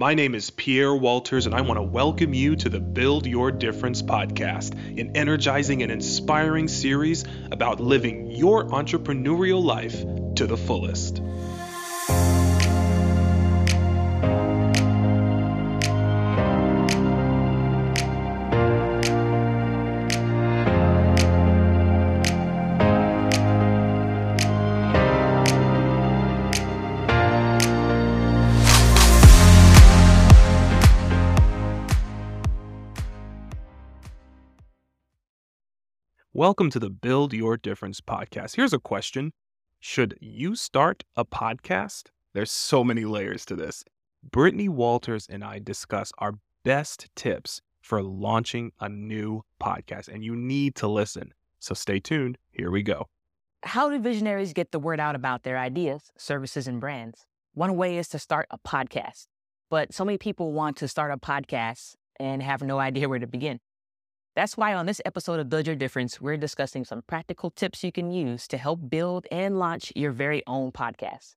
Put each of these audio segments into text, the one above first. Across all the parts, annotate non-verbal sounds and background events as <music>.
My name is Pierre Walters, and I want to welcome you to the Build Your Difference podcast, an energizing and inspiring series about living your entrepreneurial life to the fullest. Welcome to the Build Your Difference podcast. Here's a question Should you start a podcast? There's so many layers to this. Brittany Walters and I discuss our best tips for launching a new podcast, and you need to listen. So stay tuned. Here we go. How do visionaries get the word out about their ideas, services, and brands? One way is to start a podcast, but so many people want to start a podcast and have no <laughs> idea where to begin. That's why on this episode of Build Your Difference, we're discussing some practical tips you can use to help build and launch your very own podcast.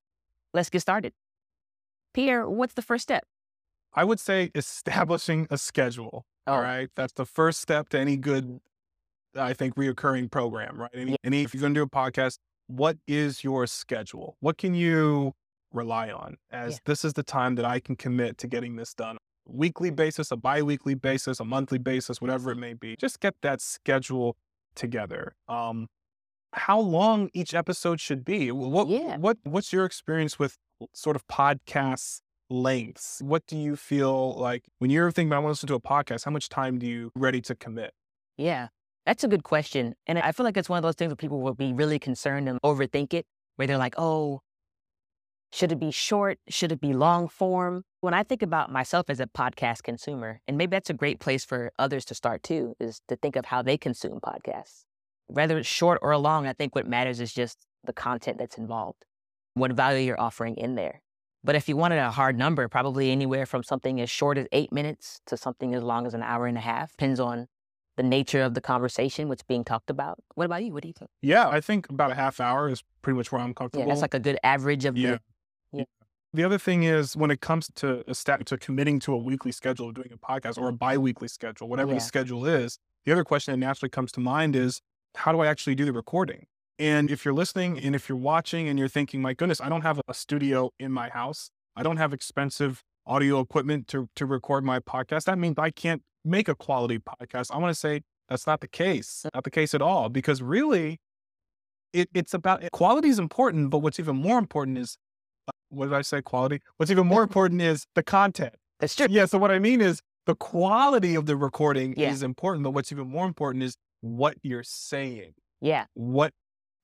Let's get started. Pierre, what's the first step? I would say establishing a schedule. Oh. All right. That's the first step to any good, I think, reoccurring program, right? Any, Yeah. any if you're going to do a podcast, what is your schedule? What can you rely on as Yeah. this is the time that I can commit to getting this done? Weekly basis, a bi weekly basis, a monthly basis, whatever it may be. Just get that schedule together. Um, how long each episode should be? What, Yeah. what, what's your experience with sort of podcasts lengths? What do you feel like when you're thinking about I want to listen to a podcast? How much time do you ready to commit? Yeah, that's a good question. And I feel like it's one of those things where people will be really concerned and overthink it, where they're like, oh, should it be short? Should it be long form? When I think about myself as a podcast consumer, and maybe that's a great place for others to start too, is to think of how they consume podcasts. Whether it's short or long, I think what matters is just the content that's involved, what value you're offering in there. But if you wanted a hard number, probably anywhere from something as short as eight minutes to something as long as an hour and a half, depends on the nature of the conversation, what's being talked about. What about you? What do you think? Yeah, I think about a half hour is pretty much where I'm comfortable. Yeah, that's like a good average of Yeah. the. The other thing is when it comes to a stat, to committing to a weekly schedule of doing a podcast or a bi-weekly schedule, whatever Yeah. the schedule is, the other question that naturally comes to mind is how do I actually do the recording? And if you're listening and if you're watching and you're thinking, my goodness, I don't have a studio in my house. I don't have expensive audio equipment to to record my podcast. That means I can't make a quality podcast. I want to say that's not the case. Not the case at all. Because really, it, it's about quality is important, but what's even more important is what did I say? Quality. What's even more important is the content. That's true. Yeah. So what I mean is the quality of the recording Yeah. is important, but what's even more important is what you're saying. Yeah, What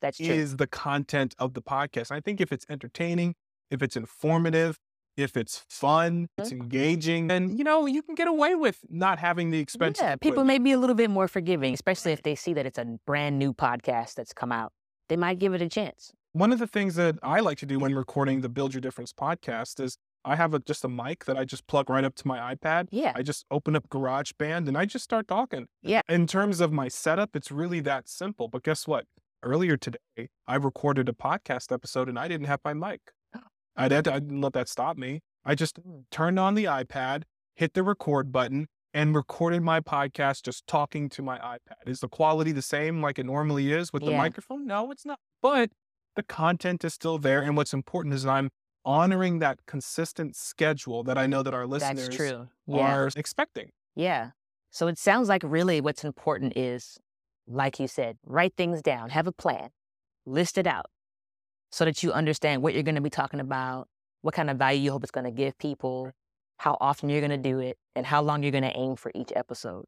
that's true. is the content of the podcast? I think if it's entertaining, if it's informative, if it's fun, it's Mm-hmm. engaging, then you know you can get away with not having the expense. yeah, people may be a little bit more forgiving, especially if they see that it's a brand new podcast that's come out. They might give it a chance. One of the things that I like to do when recording the Build Your Difference podcast is I have a, just a mic that I just plug right up to my iPad. Yeah, I just open up GarageBand and I just start talking. Yeah. In terms of my setup, it's really that simple. But guess what? Earlier today, I recorded a podcast episode and I didn't have my mic. <gasps> I, did, I didn't let that stop me. I just turned on the iPad, hit the record button, and recorded my podcast just talking to my iPad. Is the quality the same like it normally is with the microphone? No, it's not. But the content is still there. And what's important is I'm honoring that consistent schedule that I know that our listeners. Yeah. are expecting. Yeah. So it sounds like really what's important is, like you said, write things down, have a plan, list it out so that you understand what you're going to be talking about, what kind of value you hope it's going to give people, how often you're going to do it, and how long you're going to aim for each episode.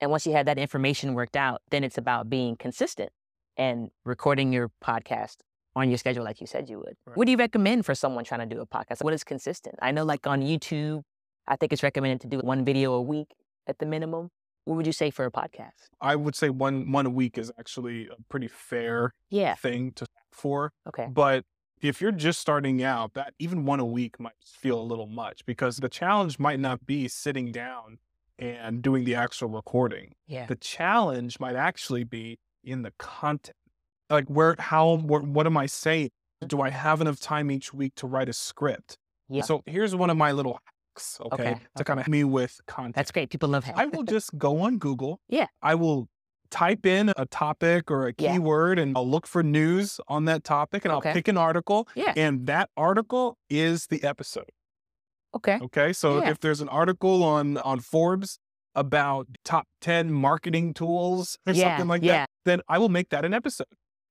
And once you have that information worked out, then it's about being consistent and recording your podcast on your schedule like you said you would. Right. What do you recommend for someone trying to do a podcast? What is consistent? I know like on YouTube, I think it's recommended to do one video a week at the minimum. What would you say for a podcast? I would say one one a week is actually a pretty fair Yeah. thing to for. Okay. But if you're just starting out, that even one a week might feel a little much because the challenge might not be sitting down and doing the actual recording. Yeah. The challenge might actually be in the content. Like where how what, what am I saying? Do I have enough time each week to write a script? Yeah. So here's one of my little hacks, okay, Okay, to okay. kind of help me with content. That's great. People love hacks. I will just go on Google. Yeah. I will type in a topic or a Yeah. keyword and I'll look for news on that topic and Okay. I'll pick an article yeah. and that article is the episode. Okay. Okay. So Yeah. if there's an article on on Forbes about top 10 marketing tools or Yeah, something like yeah. that, then I will make that an episode.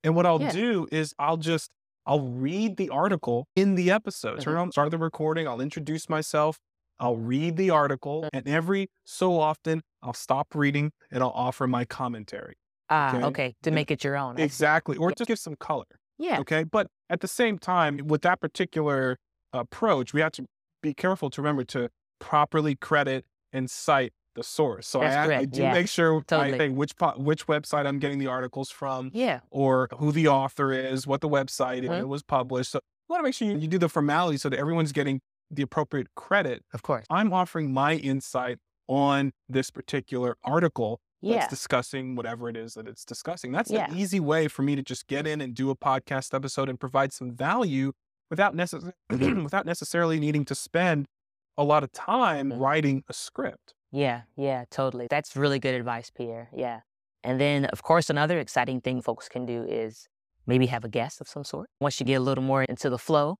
And what I'll Yeah. do is I'll just I'll read the article in the episode. Turn Mhm. on start the recording, I'll introduce myself, I'll read the article, Mm. and every so often I'll stop reading and I'll offer my commentary. Ah, okay. okay. To And- make it your own. Exactly. Or Yeah. just give some color. Yeah. Okay. But at the same time, with that particular approach, we have to be careful to remember to properly credit and cite the source. So I, I do yeah, make sure I totally. say which po- which website I'm getting the articles from, Yeah. or who the author is, what the website Mhm. it was published. So you want to make sure you, you do the formality so that everyone's getting the appropriate credit. Of course. I'm offering my insight on this particular article that's discussing whatever it is that it's discussing. That's Yeah. an easy way for me to just get in and do a podcast episode and provide some value without necess- <clears throat> without necessarily needing to spend a lot of time Mhm. writing a script. Yeah, yeah, totally. That's really good advice, Pierre. Yeah. And then, of course, another exciting thing folks can do is maybe have a guest of some sort. Once you get a little more into the flow,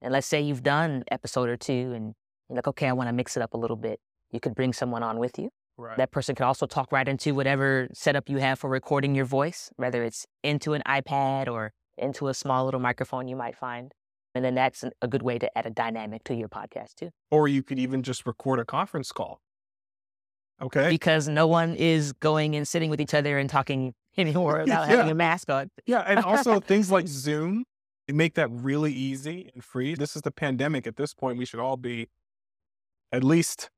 and let's say you've done episode or two and you're like, okay, I want to mix it up a little bit, you could bring someone on with you. Right. That person could also talk right into whatever setup you have for recording your voice, whether it's into an iPad or into a small little microphone you might find. And then that's a good way to add a dynamic to your podcast too. or you could even just record a conference call. Okay. because no one is going and sitting with each other and talking <laughs> anymore without having Yeah. a mask on. Yeah, and also <laughs> things like Zoom, they make that really easy and free. This is the pandemic. At this point, we should all be at least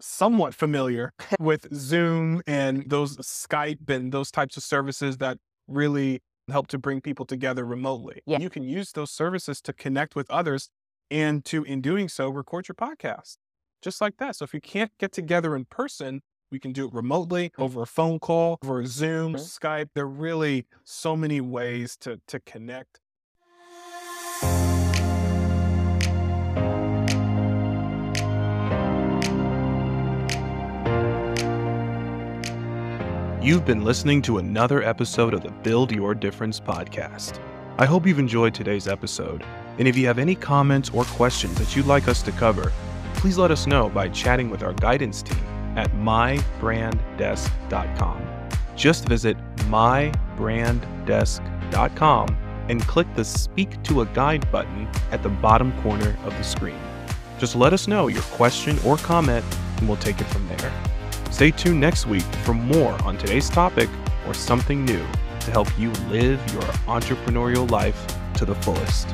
somewhat familiar <laughs> with Zoom and those Skype and those types of services that really help to bring people together remotely. Yeah. You can use those services to connect with others and to, in doing so, record your podcast just like that. So if you can't get together in person, we can do it remotely over a phone call, over Zoom, Mhm. Skype. There are really so many ways to, to connect. You've been listening to another episode of the Build Your Difference podcast. I hope you've enjoyed today's episode. And if you have any comments or questions that you'd like us to cover, please let us know by chatting with our guidance team at mybranddesk.com. Just visit mybranddesk.com and click the Speak to a Guide button at the bottom corner of the screen. Just let us know your question or comment, and we'll take it from there. Stay tuned next week for more on today's topic or something new to help you live your entrepreneurial life to the fullest.